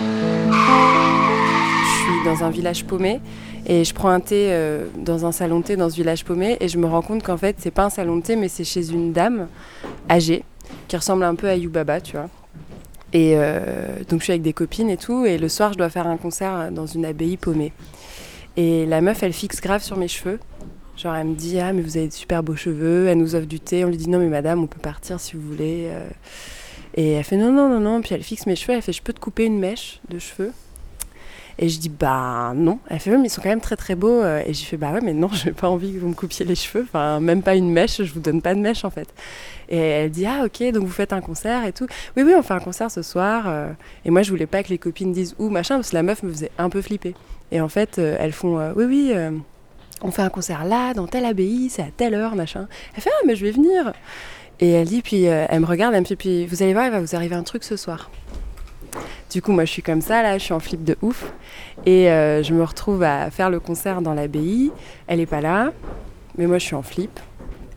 Je suis dans un village paumé et je prends un thé euh, dans un salon de thé dans ce village paumé et je me rends compte qu'en fait c'est pas un salon de thé mais c'est chez une dame âgée qui ressemble un peu à Yubaba, tu vois. Et euh, donc je suis avec des copines et tout et le soir je dois faire un concert dans une abbaye paumée. Et la meuf elle fixe grave sur mes cheveux. Genre elle me dit ah mais vous avez de super beaux cheveux, elle nous offre du thé, on lui dit non mais madame on peut partir si vous voulez. euh. Et elle fait non non non non puis elle fixe mes cheveux, elle fait je peux te couper une mèche de cheveux? Et je dis bah non. Elle fait mais ils sont quand même très très beaux. euh. Et j'ai fait bah ouais mais non j'ai pas envie que vous me coupiez les cheveux. Enfin même pas une mèche, je vous donne pas de mèche en fait. Et elle dit ah ok donc vous faites un concert et tout. Oui oui on fait un concert ce soir. euh. Et moi je voulais pas que les copines disent ou machin parce que la meuf me faisait un peu flipper. Et en fait euh, elles font oui oui on fait un concert là dans telle abbaye c'est à telle heure machin. Elle fait ah mais je vais venir. Et elle dit puis euh, elle me regarde elle me fait puis vous allez voir il va vous arriver un truc ce soir. Du coup, moi, je suis comme ça, là, je suis en flip de ouf. Et euh, je me retrouve à faire le concert dans l'abbaye. Elle est pas là, mais moi, je suis en flip.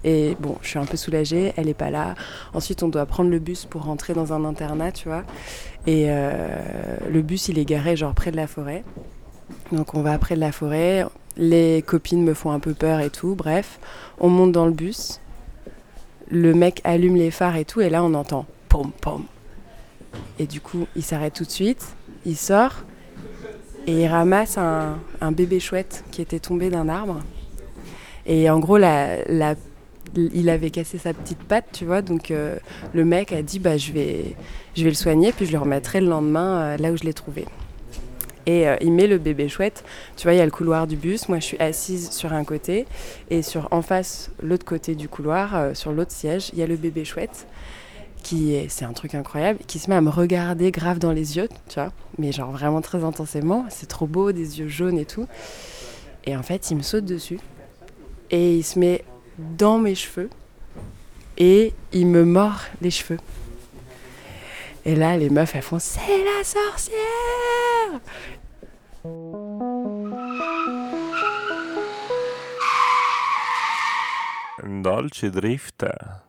Et bon, je suis un peu soulagée, elle est pas là. Ensuite, on doit prendre le bus pour rentrer dans un internat, tu vois. Et euh, le bus, il est garé genre près de la forêt. Donc, on va près de la forêt. Les copines me font un peu peur et tout. Bref, on monte dans le bus. Le mec allume les phares et tout. Et là, on entend pom pom. Et du coup, il s'arrête tout de suite. Il sort et il ramasse un, bébé chouette qui était tombé d'un arbre. Et en gros, il avait cassé sa petite patte, tu vois. Donc euh, le mec a dit bah, je, vais, je vais le soigner, puis je le remettrai le lendemain euh, là où je l'ai trouvé. Et euh, il met le bébé chouette. Tu vois, il y a le couloir du bus. Moi, je suis assise sur un côté. Et sur, en face, l'autre côté du couloir, euh, sur l'autre siège, il y a le bébé chouette. Qui est, c'est un truc incroyable, qui se met à me regarder grave dans les yeux, tu vois. Mais genre vraiment très intensément. C'est trop beau, des yeux jaunes et tout. Et en fait, il me saute dessus. Et il se met dans mes cheveux. Et il me mord les cheveux. Et là, les meufs, elles font C'est la sorcière Dolci Drifter.